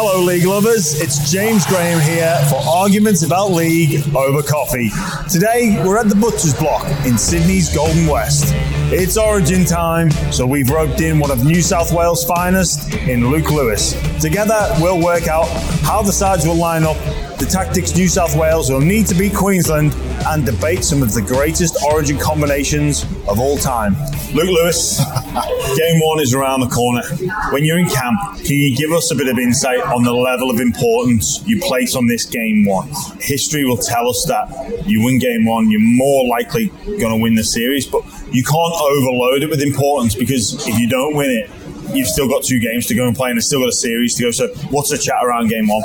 Hello, league lovers. It's James Graham here for Arguments About League over Coffee. Today, we're at the Butcher's Block in Sydney's Golden West. It's Origin time, so we've roped in one of New South Wales' finest in Luke Lewis. Together, we'll work out how the sides will line up, the tactics New South Wales will need to beat Queensland, and debate some of the greatest Origin combinations of all time. Luke Lewis, game one is around the corner. When you're in camp, can you give us a bit of insight on the level of importance you place on this game one? History will tell us that you win game one, you're more likely going to win the series, but you can't overload it with importance because if you don't win it, you've still got two games to go and play, and there's still got a series to go. So, what's the chat around game one?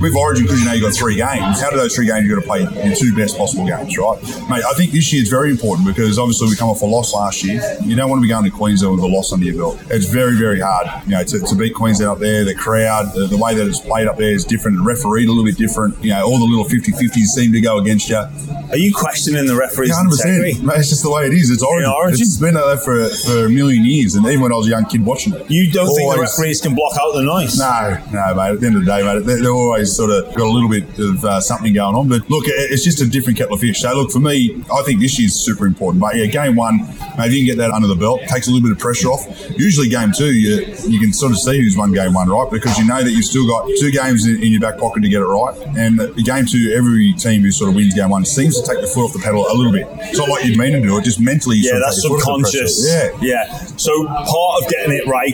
With Origin, because you know you've got three games, how do those three games you've got to play your two best possible games, right? Mate, I think this year is very important because obviously we come off a loss last year. You don't want to be going to Queensland with a loss under your belt. It's very, very hard, you know, to, to beat Queensland up there. The crowd, the, the way that it's played up there is different. The refereed a little bit different. You know, all the little 50-50s seem to go against you. Are you questioning the referee's Yeah, 100%. Mate, it's just the way it is. It's Origin. Origin? It's been like that for, for a million years. And even when I was a young kid watching it. You don't think the Always- referees can block out the noise? No, no, mate. At the end of the day, mate, they- they've always sort of got a little bit of uh, something going on. But look, it's just a different kettle of fish. So look, for me, I think this year's super important. But yeah, game one, mate, if you can get that under the belt, takes a little bit of pressure off. Usually, game two, you you can sort of see who's won game one, right? Because you know that you've still got two games in, in your back pocket to get it right. And the game two, every team who sort of wins game one seems to take the foot off the pedal a little bit. It's not like you mean to do it, just mentally. Yeah, sort of that's take your foot off the subconscious. Yeah. yeah. So part of getting it right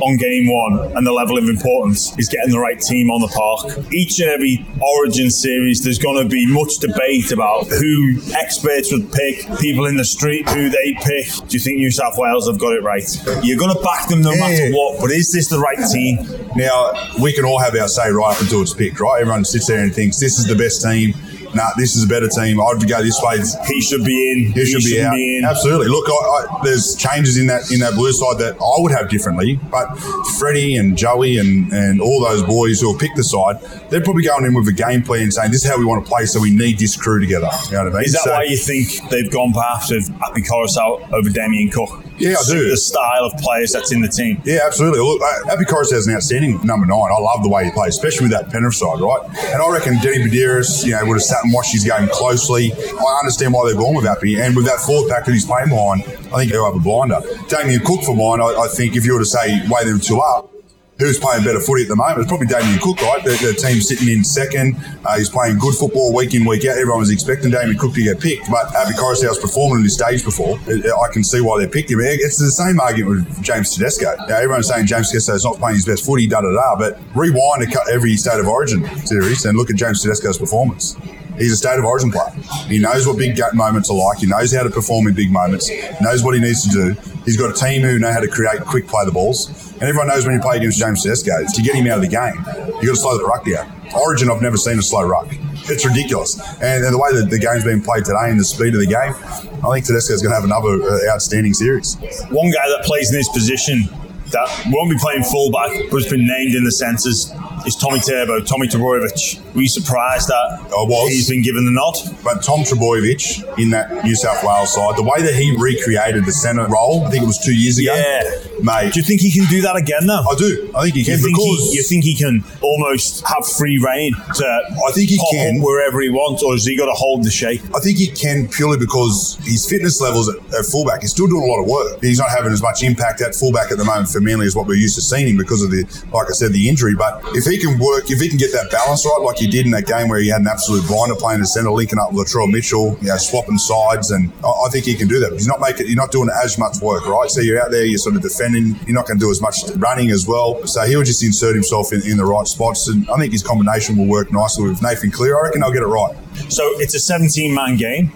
on game one and the level of importance is getting the right team on the park. Each and every Origin series, there's going to be much debate about who experts would pick, people in the street who they pick. Do you think New South Wales have got it right? You're going to back them no Yeah. matter what, but is this the right team? Now, we can all have our say right up until it's picked, right? Everyone sits there and thinks this is the best team. Nah, this is a better team. I'd go this way. He should be in. He should be out. Be in. Absolutely. Look, I, I, there's changes in that in that blue side that I would have differently. But Freddie and Joey and, and all those boys who have picked the side, they're probably going in with a game plan saying this is how we want to play, so we need this crew together. You know what I mean? Is that So- why you think they've gone perhaps with Api Koroisau over Damien Cook? Yeah, I do. The style of players that's in the team. Yeah, absolutely. Look, Abby Corus has an outstanding number nine. I love the way he plays, especially with that Penrith side, right? And I reckon Denny Medeiros, you know, would have sat and watched his game closely. I understand why they've gone with Api. And with that forward pack that he's playing behind, I think he'll have a blinder. Damien Cook, for mine, I, I think if you were to say weigh them two up, Who's playing better footy at the moment? It's probably Damien Cook, right? The, the team's sitting in second. Uh, he's playing good football week in, week out. Everyone was expecting Damien Cook to get picked, but uh, Api Koroisau's performed on this stage before. I I can see why they picked him. It's the same argument with James Tedesco. Now, everyone's saying James Tedesco's not playing his best footy, da da da, but rewind cut every State of Origin series and look at James Tedesco's performance. He's a state of origin player. He knows what big ga- moments are like. He knows how to perform in big moments. Knows what he needs to do. He's got a team who know how to create quick play the balls. And everyone knows when you play against James Tedesco, to get him out of the game, you've got to slow the ruck down. Origin, I've never seen a slow ruck. It's ridiculous. And, and the way that the game's been played today and the speed of the game, I think Tedesco's going to have another uh, outstanding series. One guy that plays in this position that won't be playing fullback but has been named in the centres is Tommy Turbo, Tommy Trbojevic. Were you surprised that I was. he's been given the nod? But Tom Trbojevic in that New South Wales side, the way that he recreated the centre role, I think it was two years ago. Yeah. Mate, Do you think he can do that again though? I do. I think he you can think, because he, you think he can almost have free reign to I think he can. wherever he wants, or has he got to hold the shape? I think he can purely because his fitness levels at, at fullback. He's still doing a lot of work. He's not having as much impact at fullback at the moment for Manly as what we're used to seeing him because of the, like I said, the injury. But if he can work, if he can get that balance right, like he did in that game where he had an absolute blinder playing the centre, linking up with Latrell Mitchell, you know, swapping sides, and I, I think he can do that. He's not making, you're not doing as much work, right? So you're out there, you're sort of defending. You're not going to do as much running as well. So he'll just insert himself in, in the right spots, and I think his combination will work nicely with Nathan Cleary. I reckon they'll get it right. So it's a 17 man game.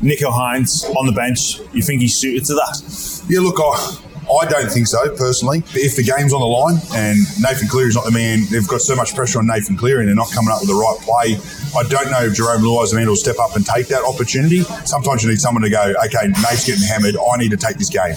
Nicho Hynes on the bench. You think he's suited to that? Yeah, look, I, I don't think so personally. But If the game's on the line and Nathan Cleary's not the man, they've got so much pressure on Nathan Cleary and they're not coming up with the right play. I don't know if Jarome Luai's the man will step up and take that opportunity. Sometimes you need someone to go, okay, Nate's getting hammered. I need to take this game.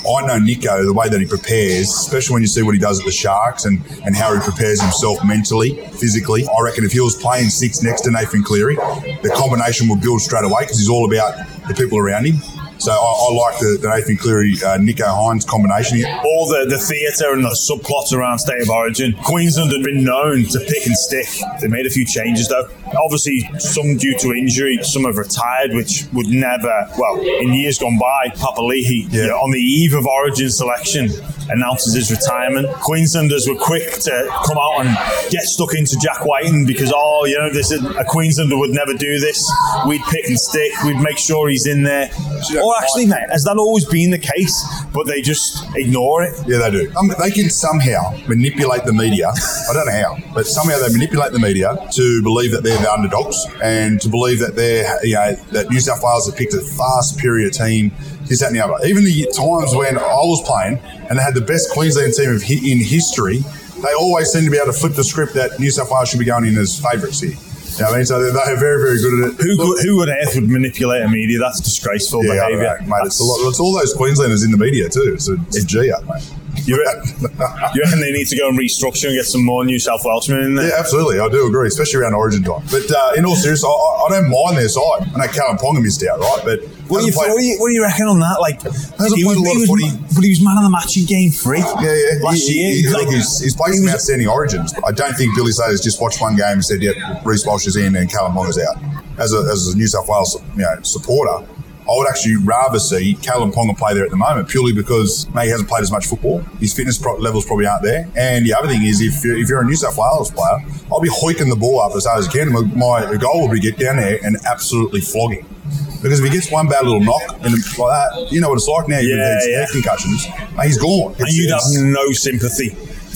I know Nicho, the way that he prepares, especially when you see what he does at the Sharks and, and how he prepares himself mentally, physically. I reckon if he was playing six next to Nathan Cleary, the combination will build straight away because he's all about the people around him. So I, I like the, the Nathan Cleary, uh, Nicho Hynes combination. All the, the theatre and the subplots around State of Origin. Queensland had been known to pick and stick. They made a few changes though. Obviously, some due to injury, some have retired, which would never, well, in years gone by, Papali'i, Yeah. you know, on the eve of Origin selection, announces his retirement. Queenslanders were quick to come out and get stuck into Jack Whiten because, oh, you know, this is, a Queenslander would never do this. We'd pick and stick. We'd make sure he's in there. Or actually, mate, has that always been the case? But they just ignore it. Yeah, they do. Um, they can somehow manipulate the media. I don't know how, but somehow they manipulate the media to believe that they're the underdogs and to believe that they're, you know, that New South Wales have picked a far superior team. This, that, and the other. Even the times when I was playing and they had the best Queensland team of in history, they always seem to be able to flip the script that New South Wales should be going in as favourites here. You know what I mean? So they're, they're very, very good at it. Who, who on earth would manipulate a media? That's disgraceful Yeah, behaviour. mate. It's, a lot, it's all those Queenslanders in the media too. It's a, it's a G up, mate. You, re- you reckon they need to go and restructure and get some more New South Welshmen in there? Yeah, absolutely. I do agree, especially around Origin time. But uh, in all seriousness, I, I I don't mind their side. I know Kalyn Ponga missed out, right? But What do, you, played- what, do you, what do you reckon on that? Like, Hasn't he played a was, lot he of footy. ma- but he was man of the match in game three. Yeah, yeah. Last he, year, he, he- like, he's, he's played he some was- outstanding origins. I don't think Billy Slater's just watched one game and said, "Yep, Reece Walsh is in and Kalyn Ponga's out." As a, as a New South Wales you know, supporter, I would actually rather see Kalyn Ponga play there at the moment purely because mate, he hasn't played as much football. His fitness pro- levels probably aren't there. And the other thing is, if you're, if you're a New South Wales player, I'll be hoiking the ball up as hard as I can. My, my goal will be get down there and absolutely flog him. Because if he gets one bad little knock and like that, you know what it's like now. You've Yeah, had yeah. concussions. Mate, he's gone. and you'd have no sympathy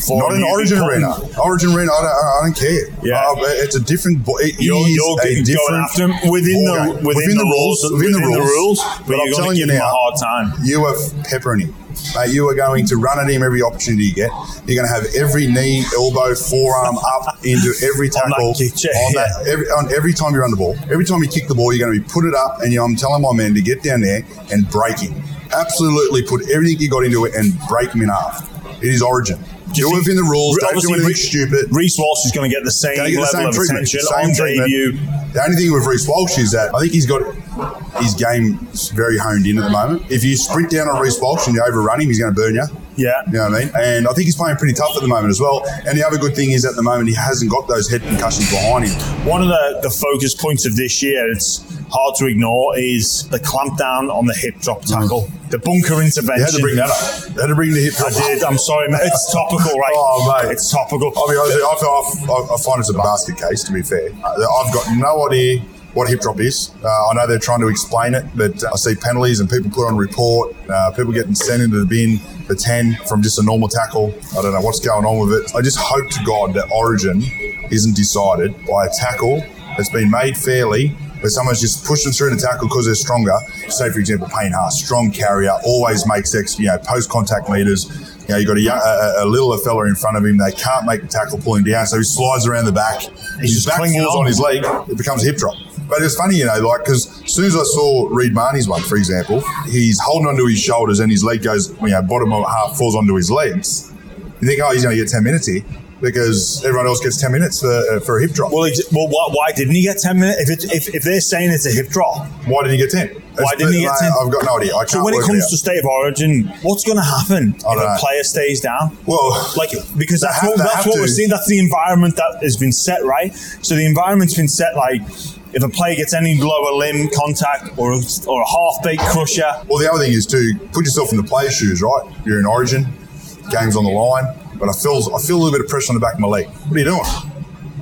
for not him. in You'd be Origin Arena. Origin Arena, I don't, I don't care. Yeah. Uh, it's a different. bo- It You're, is you're a different after him within the ballgame. within, the rules, Within, the rules. but, But, I'm telling you give him a now, hard time. you are peppering him. Mate, you are going to run at him every opportunity you get. You're going to have every knee, elbow, forearm up into every On that tackle. kick, yeah. on that- every, on every time you're on the ball. Every time you kick the ball, you're going to be put it up, and you I'm telling my men to get down there and break him. Absolutely put everything you got into it and break him in half. It is origin. Do you Do it think- within the rules. Don't do anything Reece- stupid. Reece Walsh is going to get the same get the level same of treatment. attention Same on treatment. debut. The only thing with Reece Walsh is that I think he's got his game very honed in at the moment. If you sprint down on Reece Walsh and you overrun him, he's going to burn you. Yeah. You know what I mean? And I think he's playing pretty tough at the moment as well. And the other good thing is at the moment he hasn't got those head concussions behind him. One of the, the focus points of this year, it's hard to ignore, is the clampdown on the hip drop tackle, mm. The bunker intervention. They had to bring that up. They had to bring the hip drop. I did. I'm sorry, mate. It's topical, right? Oh, mate. It's topical. I'll be honest, I, feel, I, I find it's a basket case, to be fair. Uh, I've got no idea what hip drop is. Uh, I know they're trying to explain it, but I see penalties and people put on report, uh, people getting sent into the bin for 10 from just a normal tackle. I don't know what's going on with it. I just hope to God that Origin isn't decided by a tackle that's been made fairly where someone's just them through the tackle because they're stronger. Say, for example, Payne Haas, strong carrier, always makes ex, you know, post contact meters. You know, you got a, young, a, a littler fella in front of him. They can't make the tackle pull him down, so he slides around the back. his just back falls on. on his leg. It becomes a hip drop. But it's funny, you know, like because as soon as I saw Reed Mahoney's one, for example, he's holding onto his shoulders and his leg goes, you know, bottom of half falls onto his legs. You think, oh, he's going to get ten minutes here because everyone else gets ten minutes for, uh, for a hip drop. Well, ex- well, why, why didn't he get 10 minutes? If, it, if, if they're saying it's a hip drop, Why didn't he get ten? Why didn't he get 10? I've got no idea. I can't so when it comes out. to state of origin, what's going to happen if don't a player stays down? Well, like because that's have- what, that's what to. we're seeing. That's the environment that has been set, right? So the environment's been set like if a player gets any lower limb contact or or a half baked crusher, Well, the other thing is to put yourself in the player's shoes, right? You're in Origin, game's on the line, but I feel I feel a little bit of pressure on the back of my leg. What are you doing?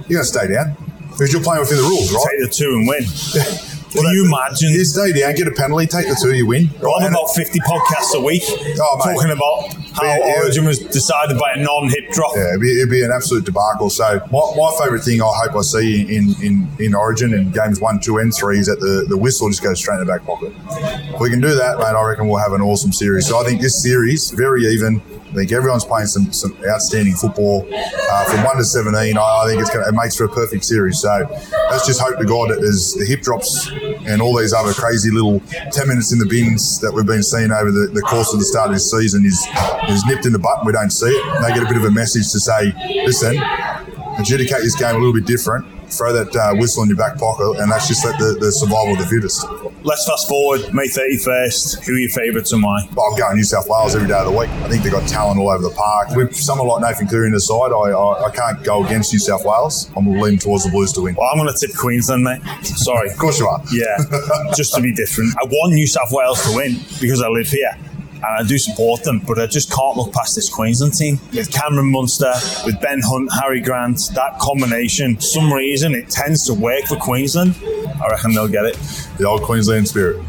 You're going to stay down because you're playing within the rules, right? take the two and win. Can you imagine? You stay down, get a penalty, take the two, you win. Well, I'm And- about 50 podcasts a week Oh, mate. talking about how Yeah, yeah. Origin was decided by a non-hip drop. Yeah, it'd be, it'd be an absolute debacle. So my, my favourite thing I hope I see in, in, in Origin in games one, two, and three is that the, the whistle just goes straight in the back pocket. If we can do that, mate, I reckon we'll have an awesome series. So I think this series very even. I think everyone's playing some, some outstanding football uh, from one to seventeen. I, think it's gonna, it makes for a perfect series. So let's just hope to God that there's the hip drops and all these other crazy little ten minutes in the bins that we've been seeing over the, the course of the start of this season is is nipped in the butt. We don't see it. They get a bit of a message to say, listen, adjudicate this game a little bit different. Throw that uh, whistle in your back pocket, and that's just like the, the survival of the fittest. Let's fast forward May 31st. Who are your favourites and why? I'm going New South Wales every day of the week. I think they've got talent all over the park. With someone like Nathan Cleary in the side, I, I, I can't go against New South Wales. I'm leaning towards the Blues to win. Well, I'm going to tip Queensland, mate. Sorry. Of course you are. Yeah, just to be different. I want New South Wales to win because I live here. And I do support them, but I just can't look past this Queensland team. With Cameron Munster, with Ben Hunt, Harry Grant, that combination, some reason it tends to work for Queensland. I reckon they'll get it. The old Queensland spirit.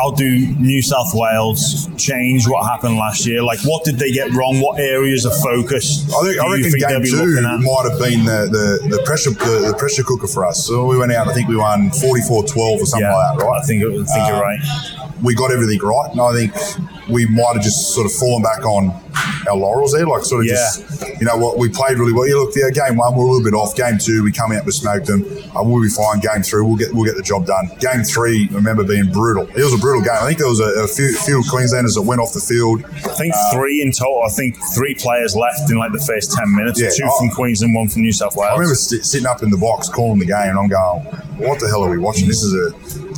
How do New South Wales change what happened last year? Like, what did they get wrong? What areas of focus? I think, I reckon think game two might have been the, the, the pressure the, the pressure cooker for us. So we went out. I think we won 44-12 or something Yeah, like that, right? I think, I think you're Um, right. we got everything right, and I think we might have just sort of fallen back on our laurels there, like sort of Yeah. just you know what we played really well. You look, yeah, game one we're a little bit off. Game two we come out, we smoked them. Uh, we'll be fine. Game three we'll get we'll get the job done. Game three, I remember being brutal. It was a brutal game. I think there was a, a few, few Queenslanders that went off the field. I think three in total. I think three players left in like the first ten minutes. Yeah, Two I- from Queensland, one from New South Wales. I remember st- sitting up in the box calling the game, and I'm going, "What the hell are we watching? This is a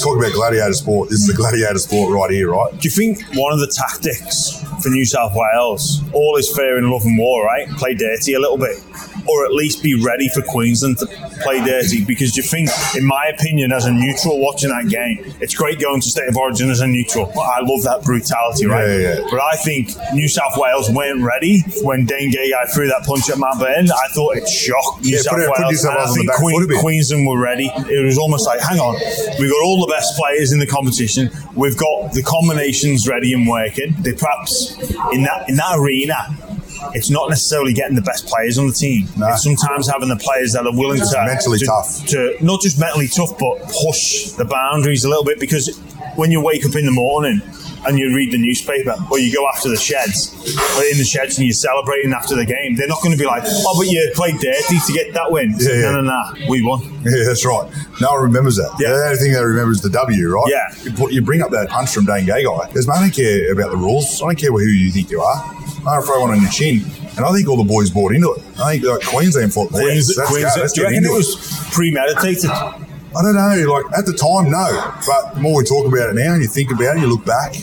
talk about gladiator sport. This is a gladiator sport right here, right?" Do you think one of the tactics for New South Wales, all is fair in love and war, right? Play dirty a little bit. Or at least be ready for Queensland to play dirty. Because do you think, in my opinion, as a neutral watching that game, it's great going to State of Origin as a neutral. I love that brutality, right? Yeah, yeah. But I think New South Wales weren't ready when Dane Gagai threw that punch at Matt Burton. I thought it shocked New Yeah, South it- Wales. I Wales on the think Queen- foot a bit. Queensland were ready. It was almost like, hang on, we've got all the best players in the competition. We've got the combinations ready and working. They perhaps in that in that arena. It's not necessarily getting the best players on the team. No. It's sometimes having the players that are willing to mentally to, tough. to not just mentally tough, but push the boundaries a little bit. Because when you wake up in the morning and you read the newspaper, or you go after the sheds, or in the sheds and you're celebrating after the game, they're not going to be like, "Oh, but you played dirty to get that win." Yeah, yeah. No, no, no, we won. Yeah, that's right. No one remembers that. Yeah. The only thing they remember is the W, right? Yeah. You, you bring up that punch from Dane Gagai. Because I don't care about the rules. I don't care who you think you are. I don't throw one on your chin. And I think all the boys bought into it. I think like Queensland thought, Queens, let's Queens, let's do you reckon it was premeditated? I don't know. Like at the time, no. But the more we talk about it now and you think about it, you look back,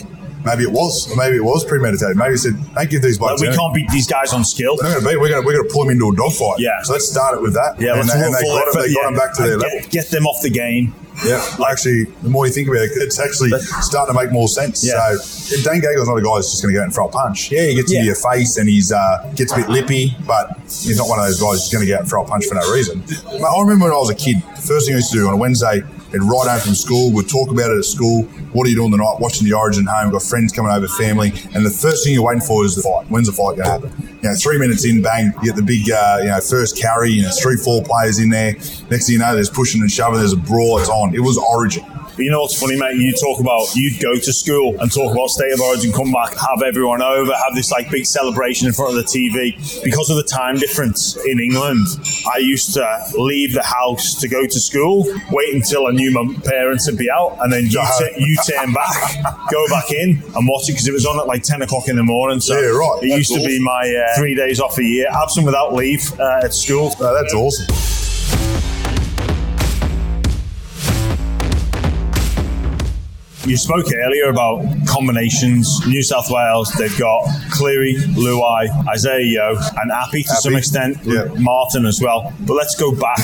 maybe it was. Or maybe it was premeditated. Maybe it said, don't give these Like, we anything. can't beat these guys on skill. They're going to beat. We're going to, we're going to pull them into a dogfight. Yeah. So let's start it with that. Yeah, and let's they, and they got, they got them back to their and level. get, get them off the game. Yeah, actually, the more you think about it, it's actually starting to make more sense. Yeah. So, if Dane Gagai's not a guy who's just going to go out and throw a punch. Yeah, he gets Yeah. into your face and he's uh, gets a bit lippy, but he's not one of those guys who's going to go out and throw a punch for no reason. I remember when I was a kid, the first thing I used to do on a Wednesday, I'd ride home from school, we'd talk about it at school. What are you doing tonight? Watching the Origin home, got friends coming over, family, and the first thing you're waiting for is the fight. When's the fight going to happen? You know, three minutes in, bang, you get the big, uh, you know, first carry. You know, three, four players in there. Next thing you know, there's pushing and shoving. There's a brawl. It's on. It was Origin. You know what's funny, mate? You talk about you'd go to school and talk about state of origin, come back, have everyone over, have this like big celebration in front of the TV. Because of the time difference in England, I used to leave the house to go to school, wait until I knew my parents would be out, and then you t- you turn back, go back in and watch it because it was on at like ten o'clock in the morning. So Yeah, right. it That's used to be my uh, three days off a year, absent without leave uh, at school. That's awesome. You spoke earlier about combinations. New South Wales, they've got Cleary, Luai, Isaah Yeo, and Api to some extent, yeah. Martin as well. But let's go back.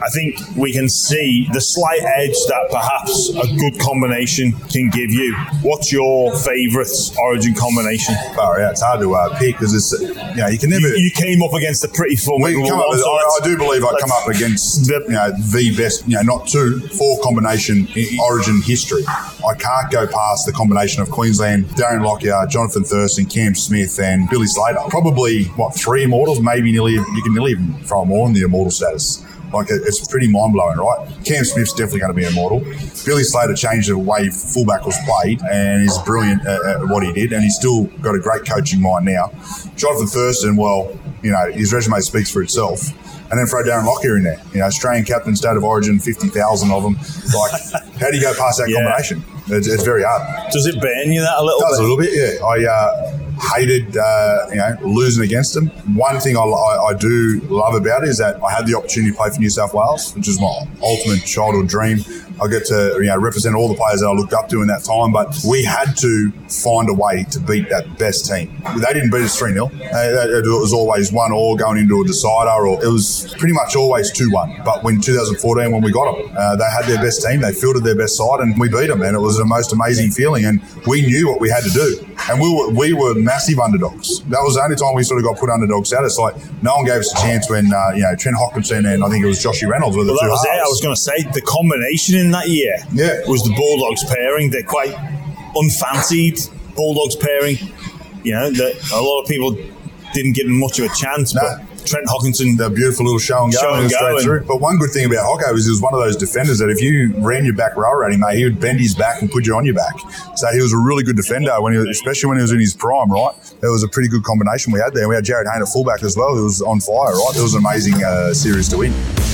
I think we can see the slight edge that perhaps a good combination can give you. What's your favourite origin combination? Far out. It's hard to uh, pick because it's, you know, you can never. You came up against a pretty we formidable come up with, so I, I do believe I come up against The- you know the best, you know, not two, four combination in in Origin history. I can't go past the combination of Queensland, Darren Lockyer, Jonathan Thurston, Cam Smith, and Billy Slater. Probably what three immortals, maybe nearly. You can nearly even throw them all in the immortal status. Like it- it's pretty mind blowing, right? Cam Smith's definitely going to be immortal. Billy Slater changed the way fullback was played and is brilliant at, at what he did, and he's still got a great coaching mind now. Jonathan Thurston, well, you know, his resume speaks for itself. And then throw Darren Lockyer in there. You know, Australian captain, state of origin, 50,000 of them. Like, how do you go past that Yeah. combination? It's, it's very hard. Does it burn you that a little It does a bit? little bit, yeah. I, uh, hated uh, you know losing against them. One thing I, I, I, do love about it is that I had the opportunity to play for New South Wales, which is my ultimate childhood dream. I get to you know represent all the players that I looked up to in that time. But we had to find a way to beat that best team. They didn't beat us three 0 It was always one or going into a decider, or it was pretty much always two one. But when 2014, when we got them, uh, they had their best team. They fielded their best side, and we beat them. And it was the most amazing feeling. And we knew what we had to do. And we were we were massive underdogs. That was the only time we sort of got put underdog status. Like no one gave us a chance when uh, you know Trent Hodkinson and I think it was Joshy Reynolds were the well, two. That was it. I was going to say the combination in that year yeah. was the Bulldogs pairing. They're quite unfancied Bulldogs pairing. You know that a lot of people didn't give them much of a chance, nah. but Trent Hodkinson, the beautiful little show and go, show and go through. But one good thing about Hocko is he was one of those defenders that if you ran your back row at him, mate, he would bend his back and put you on your back. So he was a really good defender when he was, especially when he was in his prime, right? It was a pretty good combination we had there. We had Jarryd Hayne at fullback as well, who was on fire, right? It was an amazing uh, series to win.